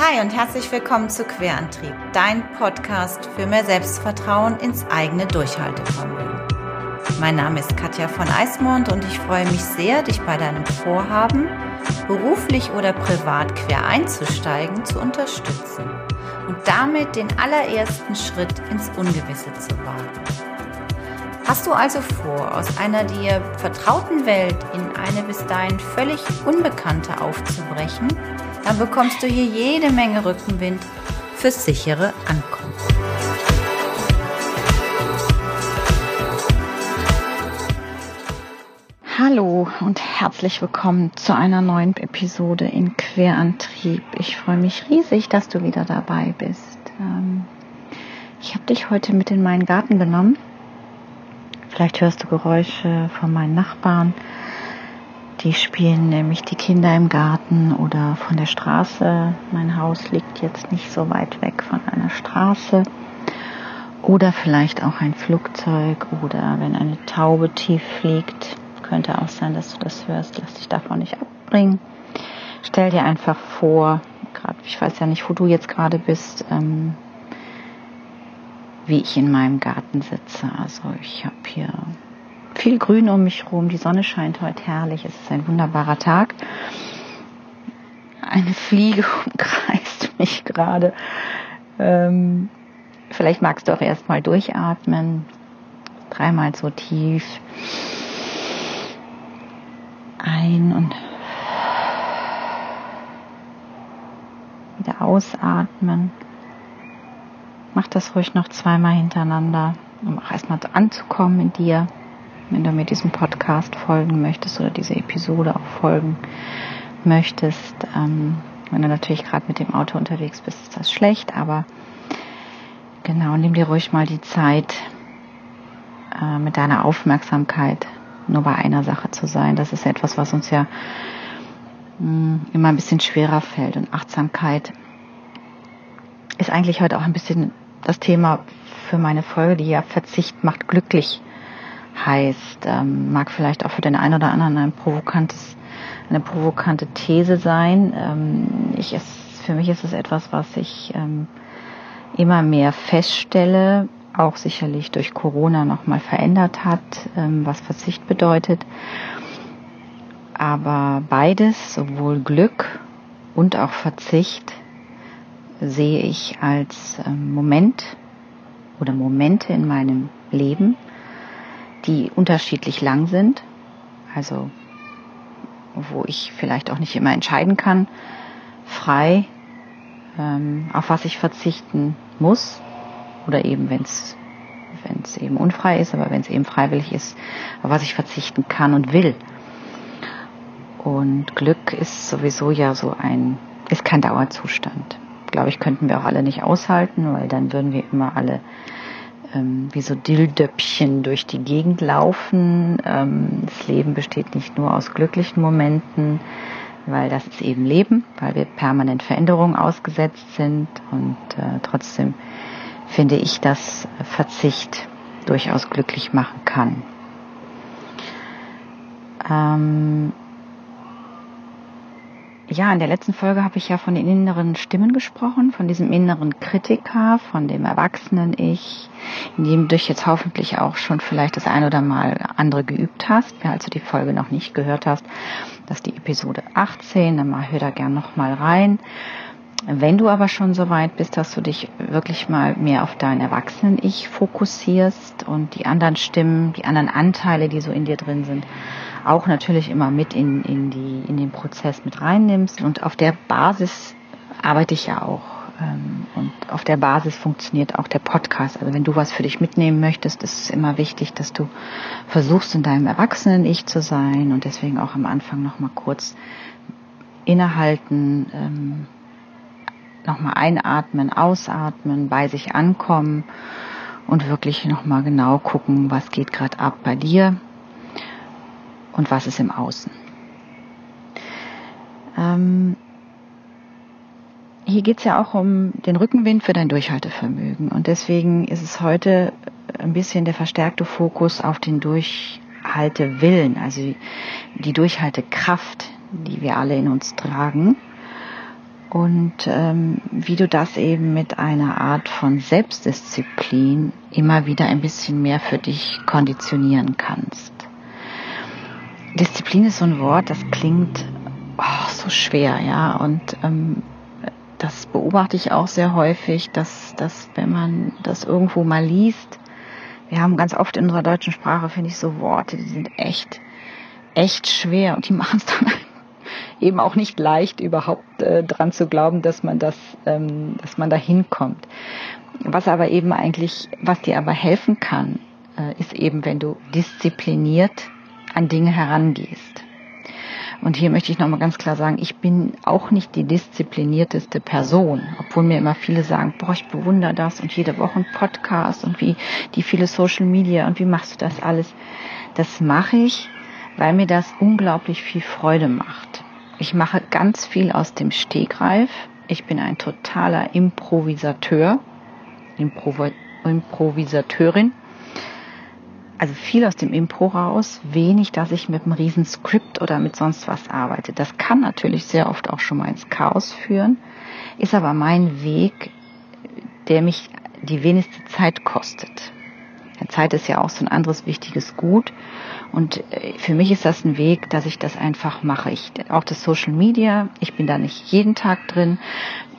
Hi und herzlich willkommen zu Querantrieb, dein Podcast für mehr Selbstvertrauen ins eigene Durchhaltevermögen. Mein Name ist Katja von Eismond und ich freue mich sehr, dich bei deinem Vorhaben, beruflich oder privat quer einzusteigen, zu unterstützen und damit den allerersten Schritt ins Ungewisse zu wagen. Hast du also vor, aus einer dir vertrauten Welt in eine bis dahin völlig unbekannte aufzubrechen? Dann bekommst du hier jede Menge Rückenwind fürs sichere Ankommen. Hallo und herzlich willkommen zu einer neuen Episode in Querantrieb. Ich freue mich riesig, dass du wieder dabei bist. Ähm, ich habe dich heute mit in meinen Garten genommen. Vielleicht hörst du Geräusche von meinen Nachbarn die spielen nämlich die Kinder im Garten oder von der Straße. Mein Haus liegt jetzt nicht so weit weg von einer Straße. Oder vielleicht auch ein Flugzeug oder wenn eine Taube tief fliegt. Könnte auch sein, dass du das hörst. Lass dich davon nicht abbringen. Stell dir einfach vor, gerade ich weiß ja nicht, wo du jetzt gerade bist, ähm, wie ich in meinem Garten sitze. Also ich habe hier viel Grün um mich herum. Die Sonne scheint heute herrlich. Es ist ein wunderbarer Tag. Eine Fliege umkreist mich gerade. Ähm, vielleicht magst du auch erstmal durchatmen. Dreimal so tief. Ein und wieder ausatmen. Mach das ruhig noch zweimal hintereinander, um auch erstmal anzukommen in dir wenn du mir diesen Podcast folgen möchtest oder diese Episode auch folgen möchtest. Ähm, wenn du natürlich gerade mit dem Auto unterwegs bist, ist das schlecht, aber genau, nimm dir ruhig mal die Zeit, äh, mit deiner Aufmerksamkeit nur bei einer Sache zu sein. Das ist etwas, was uns ja mh, hm, immer ein bisschen schwerer fällt. Und Achtsamkeit ist eigentlich heute auch ein bisschen das Thema für meine Folge, die ja Verzicht macht glücklich heißt. Ähm, mag vielleicht auch für den einen oder anderen ein provokantes, eine provokante These sein. Ähm, ich ist, für mich ist es etwas, was ich ähm, immer mehr feststelle, auch sicherlich durch Corona nochmal verändert hat, ähm, was Verzicht bedeutet. Aber beides, sowohl Glück und auch Verzicht, sehe ich als ähm, Moment oder Momente in meinem Leben, die unterschiedlich lang sind, also wo ich vielleicht auch nicht immer entscheiden kann, frei, ähm, auf was ich verzichten muss oder eben wenn es wenn es eben unfrei ist, aber wenn es eben freiwillig ist, auf was ich verzichten kann und will. Und Glück ist sowieso ja so ein, ist kein Dauerzustand. Glaube ich, könnten wir auch alle nicht aushalten, weil dann würden wir immer alle ähm, wie so Dilldöppchen durch die Gegend laufen. Ähm, das Leben besteht nicht nur aus glücklichen Momenten, weil das ist eben Leben, weil wir permanent Veränderungen ausgesetzt sind und äh, trotzdem finde ich, dass Verzicht durchaus glücklich machen kann. Ähm, ja, in der letzten Folge habe ich ja von den inneren Stimmen gesprochen, von diesem inneren Kritiker, von dem erwachsenen Ich, in dem du dich jetzt hoffentlich auch schon vielleicht das ein oder mal andere geübt hast, wer also die Folge noch nicht gehört hast, das ist die Episode 18, dann mal hör da gern nochmal rein. Wenn du aber schon so weit bist, dass du dich wirklich mal mehr auf dein Erwachsenen-Ich fokussierst und die anderen Stimmen, die anderen Anteile, die so in dir drin sind, auch natürlich immer mit in, in, die, in den Prozess mit reinnimmst. Und auf der Basis arbeite ich ja auch. Ähm, und auf der Basis funktioniert auch der Podcast. Also wenn du was für dich mitnehmen möchtest, ist es immer wichtig, dass du versuchst, in deinem Erwachsenen-Ich zu sein und deswegen auch am Anfang nochmal kurz innehalten, ähm, nochmal einatmen, ausatmen, bei sich ankommen und wirklich nochmal genau gucken, was geht gerade ab bei dir und was ist im Außen. Ähm, hier geht es ja auch um den Rückenwind für dein Durchhaltevermögen. Und deswegen ist es heute ein bisschen der verstärkte Fokus auf den Durchhaltewillen, also die Durchhaltekraft, die wir alle in uns tragen und ähm, wie du das eben mit einer Art von Selbstdisziplin immer wieder ein bisschen mehr für dich konditionieren kannst. Disziplin ist so ein Wort, das klingt oh, so schwer, ja, und ähm, das beobachte ich auch sehr häufig, dass, dass wenn man das irgendwo mal liest, wir haben ganz oft in unserer deutschen Sprache, finde ich, so Worte, die sind echt, echt schwer und die machen es dann eben auch nicht leicht, überhaupt äh, dran zu glauben, dass man das, ähm, dass man da hinkommt. Was aber eben eigentlich, was dir aber helfen kann, äh, ist eben, wenn du diszipliniert an Dinge herangehst. Und hier möchte ich nochmal ganz klar sagen, ich bin auch nicht die disziplinierteste Person, obwohl mir immer viele sagen, boah, ich bewundere das und jede Woche ein Podcast und wie die viele Social Media und wie machst du das alles? Das mache ich, weil mir das unglaublich viel Freude macht. Ich mache ganz viel aus dem Stegreif. Ich bin ein totaler Improvisateur, Improv Improvisateurin. Also viel aus dem Impro raus, wenig, dass ich mit einem riesen Skript oder mit sonst was arbeite. Das kann natürlich sehr oft auch schon mal ins Chaos führen, ist aber mein Weg, der mich die wenigste Zeit kostet. Zeit ist ja auch so ein anderes wichtiges Gut. Und äh, für mich ist das ein Weg, dass ich das einfach mache. Ich, auch das Social Media, ich bin da nicht jeden Tag drin.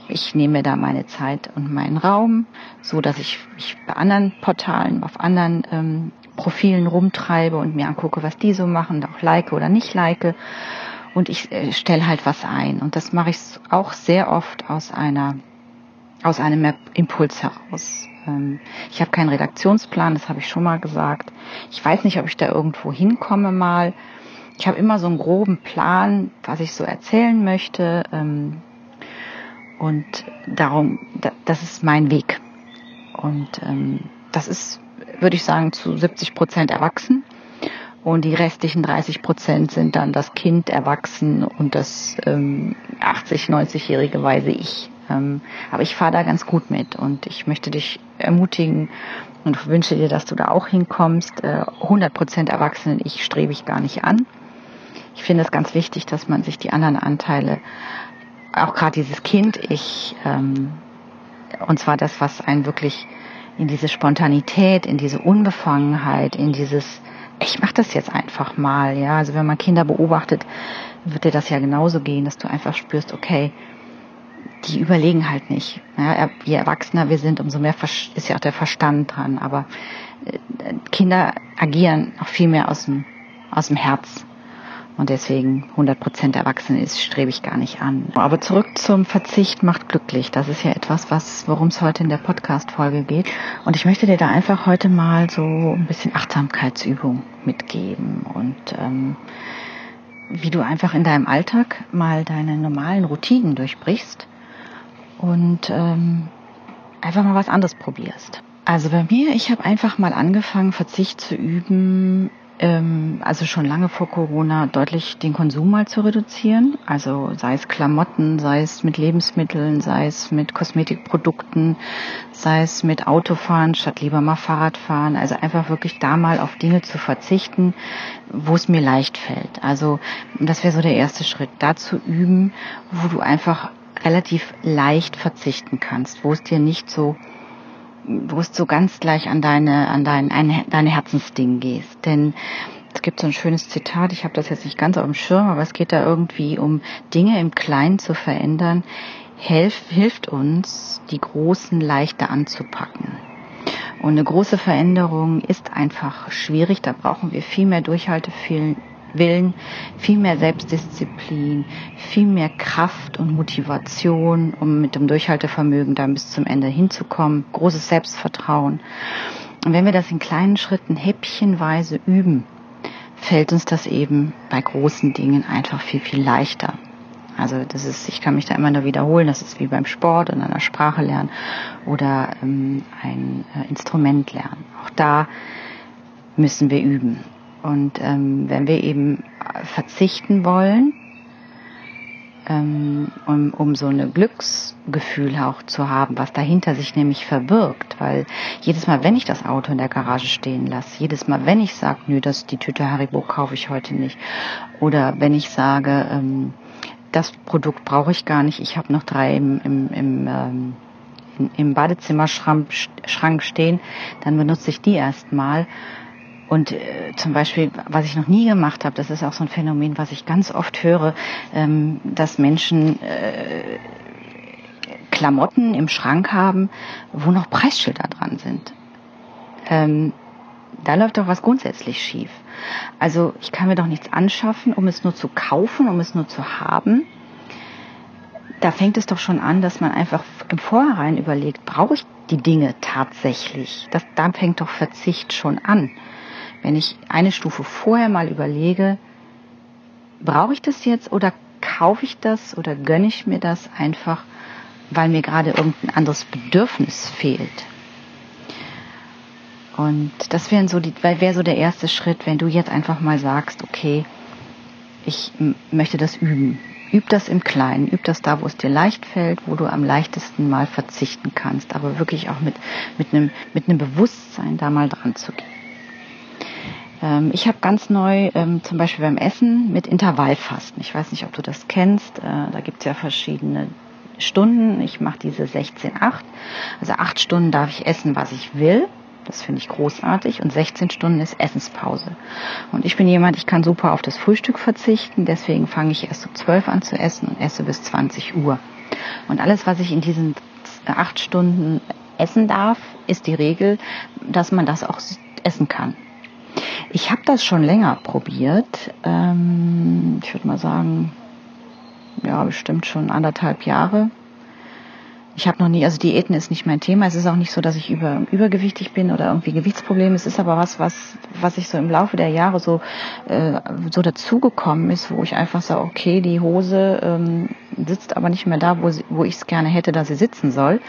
Ich nehme da meine Zeit und meinen Raum, so dass ich mich bei anderen Portalen, auf anderen ähm, Profilen rumtreibe und mir angucke, was die so machen, auch like oder nicht like. Und ich äh, stelle halt was ein. Und das mache ich auch sehr oft aus einer aus einem Impuls heraus. Ähm, ich habe keinen Redaktionsplan, das habe ich schon mal gesagt. Ich weiß nicht, ob ich da irgendwo hinkomme mal. Ich habe immer so einen groben Plan, was ich so erzählen möchte. Ähm, und darum, das ist mein Weg. Und ähm, das ist, würde ich sagen, zu 70 Prozent erwachsen. Und die restlichen 30 Prozent sind dann das Kind erwachsen und das 80, 90-jährige weise Ich. Ähm, aber ich fahre da ganz gut mit und ich möchte dich ermutigen und wünsche dir, dass du da auch hinkommst. 100 äh, Prozent Erwachsenen, ich strebe ich gar nicht an. Ich finde es ganz wichtig, dass man sich die anderen Anteile, auch gerade dieses Kind, ich, ähm, und zwar das, was einen wirklich in diese Spontanität, in diese Unbefangenheit, in dieses, ich mache das jetzt einfach mal, ja. Also wenn man Kinder beobachtet, wird dir das ja genauso gehen, dass du einfach spürst, okay, die überlegen halt nicht. Ja, je erwachsener wir sind, umso mehr ist ja auch der Verstand dran. Aber äh, Kinder agieren auch viel mehr aus dem, aus dem Herz. Und deswegen 100% Erwachsene ist, strebe ich gar nicht an. Aber zurück zum Verzicht macht glücklich. Das ist ja etwas, was, worum es heute in der Podcast-Folge geht. Und ich möchte dir da einfach heute mal so ein bisschen Achtsamkeitsübung mitgeben und ähm, wie du einfach in deinem Alltag mal deine normalen Routinen durchbrichst und ähm, einfach mal was anderes probierst. Also bei mir, ich habe einfach mal angefangen, Verzicht zu üben, ähm, also schon lange vor Corona deutlich den Konsum mal zu reduzieren. Also sei es Klamotten, sei es mit Lebensmitteln, sei es mit Kosmetikprodukten, sei es mit Autofahren statt lieber mal Fahrrad fahren. Also einfach wirklich da mal auf Dinge zu verzichten, wo es mir leicht fällt. Also das wäre so der erste Schritt, da zu üben, wo du einfach relativ leicht verzichten kannst, wo es dir nicht so, wo es so ganz gleich an deine, an dein, ein, deine Herzensding gehst. Denn es gibt so ein schönes Zitat, ich habe das jetzt nicht ganz auf dem Schirm, aber es geht da irgendwie um Dinge im Kleinen zu verändern, hilf, hilft uns, die großen leichter anzupacken. Und eine große Veränderung ist einfach schwierig, da brauchen wir viel mehr Durchhalte, viel, Willen, viel mehr Selbstdisziplin, viel mehr Kraft und Motivation, um mit dem Durchhaltevermögen dann bis zum Ende hinzukommen, großes Selbstvertrauen. Und wenn wir das in kleinen Schritten häppchenweise üben, fällt uns das eben bei großen Dingen einfach viel, viel leichter. Also das ist, ich kann mich da immer nur wiederholen, das ist wie beim Sport und einer Sprache lernen oder ähm, ein äh, Instrument lernen. Auch da müssen wir üben. Und ähm, wenn wir eben verzichten wollen, ähm, um, um so eine Glücksgefühl auch zu haben, was dahinter sich nämlich verbirgt, weil jedes Mal, wenn ich das Auto in der Garage stehen lasse, jedes Mal, wenn ich sage, nö, das die Tüte Haribo kaufe ich heute nicht, oder wenn ich sage, ähm, das Produkt brauche ich gar nicht. Ich habe noch drei im, im, im, ähm, im Badezimmerschrank Schrank stehen. Dann benutze ich die erstmal. Und äh, zum Beispiel, was ich noch nie gemacht habe, das ist auch so ein Phänomen, was ich ganz oft höre, ähm, dass Menschen äh, Klamotten im Schrank haben, wo noch Preisschilder dran sind. Ähm, da läuft doch was grundsätzlich schief. Also ich kann mir doch nichts anschaffen, um es nur zu kaufen, um es nur zu haben. Da fängt es doch schon an, dass man einfach im Vorhinein überlegt, brauche ich die Dinge tatsächlich? Das, da fängt doch Verzicht schon an. Wenn ich eine Stufe vorher mal überlege, brauche ich das jetzt oder kaufe ich das oder gönne ich mir das einfach, weil mir gerade irgendein anderes Bedürfnis fehlt? Und das wäre so, wär so der erste Schritt, wenn du jetzt einfach mal sagst, okay, ich möchte das üben. Üb das im Kleinen, üb das da, wo es dir leicht fällt, wo du am leichtesten mal verzichten kannst, aber wirklich auch mit, mit, einem, mit einem Bewusstsein da mal dran zu gehen. Ähm, ich habe ganz neu, ähm, zum Beispiel beim Essen, mit Intervallfasten. Ich weiß nicht, ob du das kennst. Äh, da gibt es ja verschiedene Stunden. Ich mache diese 16-8. Also acht Stunden darf ich essen, was ich will. Das finde ich großartig. Und 16 Stunden ist Essenspause. Und ich bin jemand, ich kann super auf das Frühstück verzichten. Deswegen fange ich erst um 12 an zu essen und esse bis 20 Uhr. Und alles, was ich in diesen acht Stunden essen darf, ist die Regel, dass man das auch essen kann. Ich habe das schon länger probiert. Ähm, ich würde mal sagen, ja, bestimmt schon anderthalb Jahre. Ich habe noch nie, also Diäten ist nicht mein Thema. Es ist auch nicht so, dass ich über, übergewichtig bin oder irgendwie Gewichtsprobleme. Es ist aber was, was, was ich so im Laufe der Jahre so, äh, so dazugekommen ist, wo ich einfach sage, okay, die Hose ähm, sitzt aber nicht mehr da, wo, wo ich es gerne hätte, dass sie sitzen soll.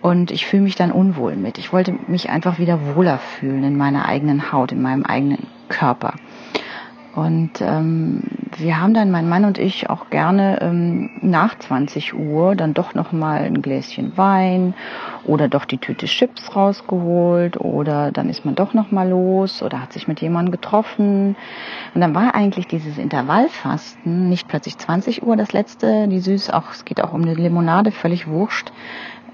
Und ich fühle mich dann unwohl mit. Ich wollte mich einfach wieder wohler fühlen in meiner eigenen Haut, in meinem eigenen Körper. Und ähm, wir haben dann, mein Mann und ich, auch gerne ähm, nach 20 Uhr dann doch nochmal ein Gläschen Wein oder doch die Tüte Chips rausgeholt oder dann ist man doch nochmal los oder hat sich mit jemandem getroffen. Und dann war eigentlich dieses Intervallfasten nicht plötzlich 20 Uhr das letzte, die süß, auch es geht auch um eine Limonade, völlig wurscht.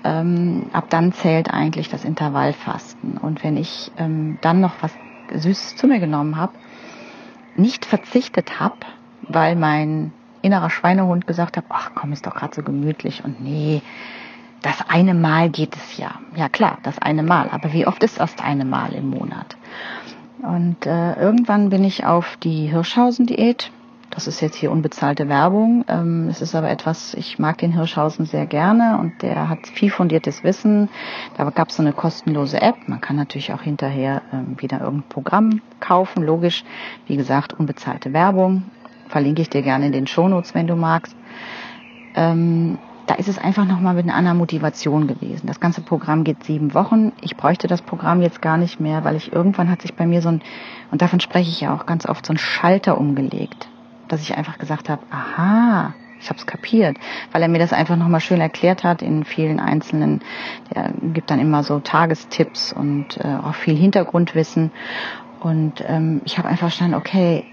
Ähm, ab dann zählt eigentlich das Intervallfasten. Und wenn ich ähm, dann noch was Süßes zu mir genommen habe, nicht verzichtet habe, weil mein innerer Schweinehund gesagt hat, ach komm, ist doch gerade so gemütlich und nee, das eine Mal geht es ja. Ja klar, das eine Mal. Aber wie oft ist das eine Mal im Monat? Und äh, irgendwann bin ich auf die Hirschhausen-Diät das ist jetzt hier unbezahlte Werbung. Ähm, es ist aber etwas, ich mag den Hirschhausen sehr gerne und der hat viel fundiertes Wissen. Da gab es so eine kostenlose App. Man kann natürlich auch hinterher ähm, wieder irgendein Programm kaufen. Logisch, wie gesagt, unbezahlte Werbung. Verlinke ich dir gerne in den Shownotes, wenn du magst. Ähm, da ist es einfach nochmal mit einer anderen Motivation gewesen. Das ganze Programm geht sieben Wochen. Ich bräuchte das Programm jetzt gar nicht mehr, weil ich irgendwann hat sich bei mir so ein, und davon spreche ich ja auch ganz oft, so ein Schalter umgelegt dass ich einfach gesagt habe, aha, ich habe es kapiert, weil er mir das einfach nochmal schön erklärt hat in vielen einzelnen, er gibt dann immer so Tagestipps und äh, auch viel Hintergrundwissen. Und ähm, ich habe einfach verstanden, okay,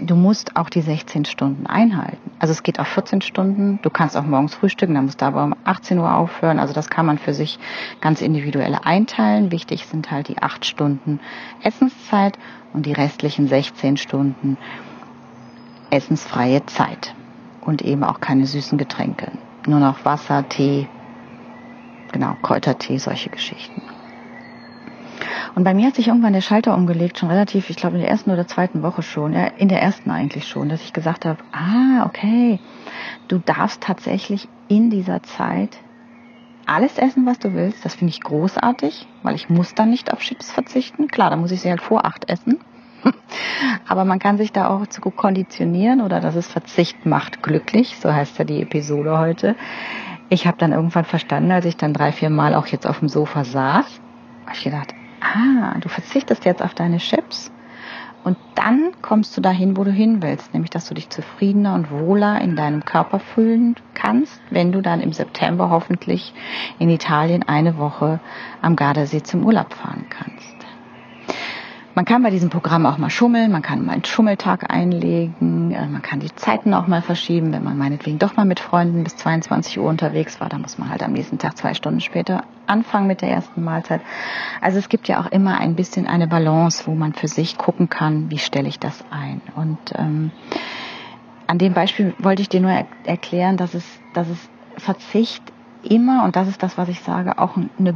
du musst auch die 16 Stunden einhalten. Also es geht auf 14 Stunden. Du kannst auch morgens frühstücken, dann musst du aber um 18 Uhr aufhören. Also das kann man für sich ganz individuell einteilen. Wichtig sind halt die 8 Stunden Essenszeit und die restlichen 16 Stunden essensfreie Zeit und eben auch keine süßen Getränke. Nur noch Wasser, Tee, genau, Kräutertee, solche Geschichten. Und bei mir hat sich irgendwann der Schalter umgelegt, schon relativ, ich glaube in der ersten oder zweiten Woche schon, ja, in der ersten eigentlich schon, dass ich gesagt habe, ah, okay, du darfst tatsächlich in dieser Zeit alles essen, was du willst. Das finde ich großartig, weil ich muss dann nicht auf Chips verzichten. Klar, da muss ich sie halt vor acht essen. Aber man kann sich da auch zu konditionieren oder dass es Verzicht macht glücklich, so heißt ja die Episode heute. Ich habe dann irgendwann verstanden, als ich dann drei, vier Mal auch jetzt auf dem Sofa saß, habe ich gedacht, ah, du verzichtest jetzt auf deine Chips und dann kommst du dahin, wo du hin willst, nämlich dass du dich zufriedener und wohler in deinem Körper fühlen kannst, wenn du dann im September hoffentlich in Italien eine Woche am Gardasee zum Urlaub fahren kannst. Man kann bei diesem Programm auch mal schummeln, man kann mal einen Schummeltag einlegen, äh, man kann die Zeiten auch mal verschieben, wenn man meinetwegen doch mal mit Freunden bis 22 Uhr unterwegs war, dann muss man halt am nächsten Tag zwei Stunden später anfangen mit der ersten Mahlzeit. Also es gibt ja auch immer ein bisschen eine Balance, wo man für sich gucken kann, wie stelle ich das ein. Und ähm, an dem Beispiel wollte ich dir nur er erklären, dass es, dass es Verzicht immer, und das ist das, was ich sage, auch eine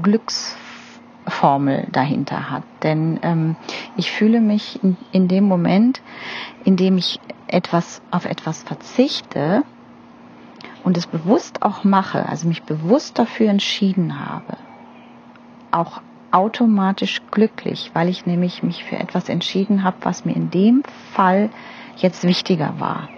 Glücksformel dahinter hat. Denn ähm, ich fühle mich in, in dem Moment, in dem ich etwas auf etwas verzichte und es bewusst auch mache, also mich bewusst dafür entschieden habe, auch automatisch glücklich, weil ich nämlich mich für etwas entschieden habe, was mir in dem Fall jetzt wichtiger war.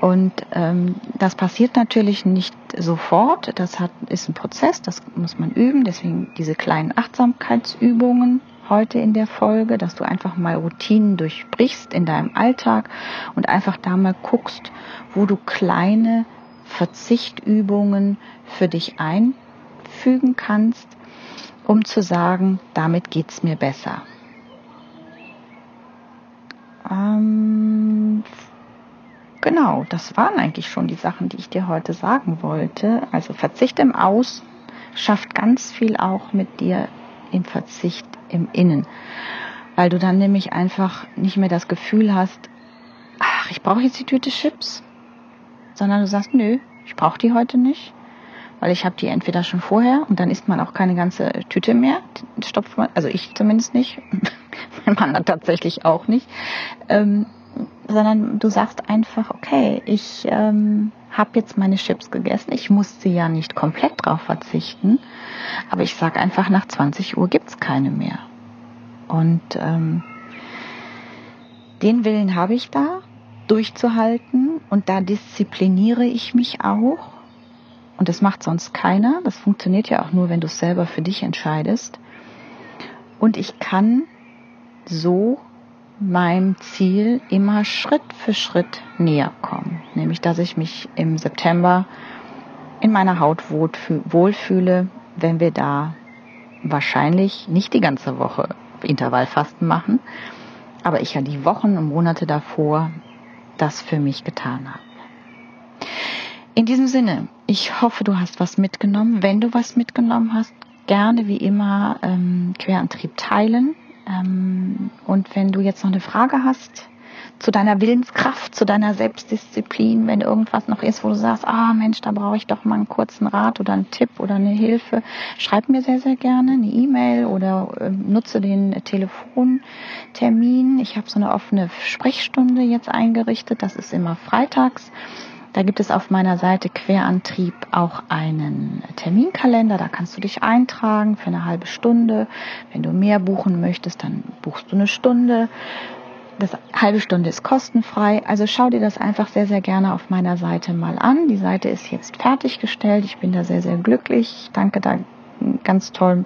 Und ähm, das passiert natürlich nicht sofort. Das hat, ist ein Prozess, das muss man üben. Deswegen diese kleinen Achtsamkeitsübungen heute in der Folge, dass du einfach mal Routinen durchbrichst in deinem Alltag und einfach da mal guckst, wo du kleine Verzichtübungen für dich einfügen kannst, um zu sagen, damit geht's mir besser. Ähm, Genau, das waren eigentlich schon die Sachen, die ich dir heute sagen wollte. Also Verzicht im Außen schafft ganz viel auch mit dir im Verzicht im Innen. Weil du dann nämlich einfach nicht mehr das Gefühl hast, ach, ich brauche jetzt die Tüte Chips, sondern du sagst, nö, ich brauche die heute nicht, weil ich habe die entweder schon vorher und dann isst man auch keine ganze Tüte mehr, stopft man, also ich zumindest nicht, mein Mann hat tatsächlich auch nicht. Ähm, sondern du sagst einfach, okay, ich ähm, habe jetzt meine Chips gegessen, ich muss sie ja nicht komplett drauf verzichten, aber ich sage einfach, nach 20 Uhr gibt's keine mehr. Und ähm, den Willen habe ich da, durchzuhalten und da diszipliniere ich mich auch. Und das macht sonst keiner. Das funktioniert ja auch nur, wenn du es selber für dich entscheidest. Und ich kann so meinem Ziel immer Schritt für Schritt näher kommen. Nämlich, dass ich mich im September in meiner Haut wohlfühle, wenn wir da wahrscheinlich nicht die ganze Woche Intervallfasten machen, aber ich ja die Wochen und Monate davor das für mich getan habe. In diesem Sinne, ich hoffe, du hast was mitgenommen. Wenn du was mitgenommen hast, gerne wie immer ähm, Querantrieb teilen und wenn du jetzt noch eine Frage hast zu deiner Willenskraft, zu deiner Selbstdisziplin, wenn irgendwas noch ist, wo du sagst, ah Mensch, da brauche ich doch mal einen kurzen Rat oder einen Tipp oder eine Hilfe, schreib mir sehr, sehr gerne eine E-Mail oder äh, nutze den Telefontermin. Ich habe so eine offene Sprechstunde jetzt eingerichtet, das ist immer freitags. Da gibt es auf meiner Seite Querantrieb auch einen Terminkalender. Da kannst du dich eintragen für eine halbe Stunde. Wenn du mehr buchen möchtest, dann buchst du eine Stunde. Das halbe Stunde ist kostenfrei. Also schau dir das einfach sehr, sehr gerne auf meiner Seite mal an. Die Seite ist jetzt fertiggestellt. Ich bin da sehr, sehr glücklich. Ich danke da ganz toll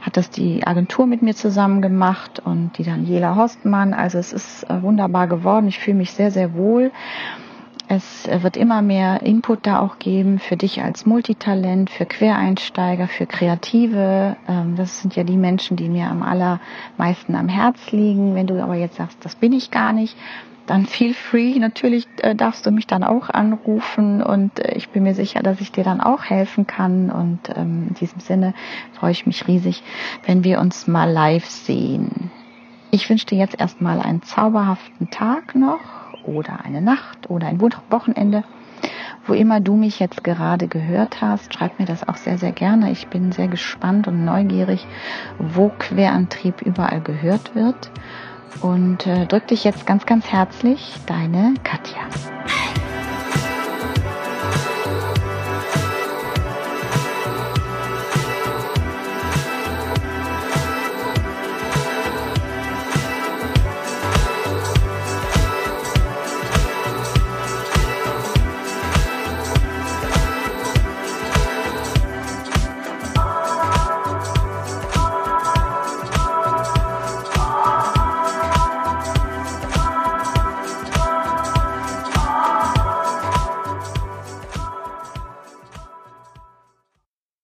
hat das die Agentur mit mir zusammen gemacht und die Daniela Horstmann. Also es ist äh, wunderbar geworden. Ich fühle mich sehr, sehr wohl. Es wird immer mehr Input da auch geben für dich als Multitalent, für Quereinsteiger, für Kreative. Ähm, das sind ja die Menschen, die mir am allermeisten am Herz liegen. Wenn du aber jetzt sagst, das bin ich gar nicht, dann feel free. Natürlich äh, darfst du mich dann auch anrufen und äh, ich bin mir sicher, dass ich dir dann auch helfen kann. Und ähm, in diesem Sinne freue ich mich riesig, wenn wir uns mal live sehen. Ich wünsche dir jetzt erstmal einen zauberhaften Tag noch oder eine Nacht oder ein Wochenende. Wo immer du mich jetzt gerade gehört hast, schreib mir das auch sehr, sehr gerne. Ich bin sehr gespannt und neugierig, wo Querantrieb überall gehört wird. Und äh, drück dich jetzt ganz, ganz herzlich, deine Katja.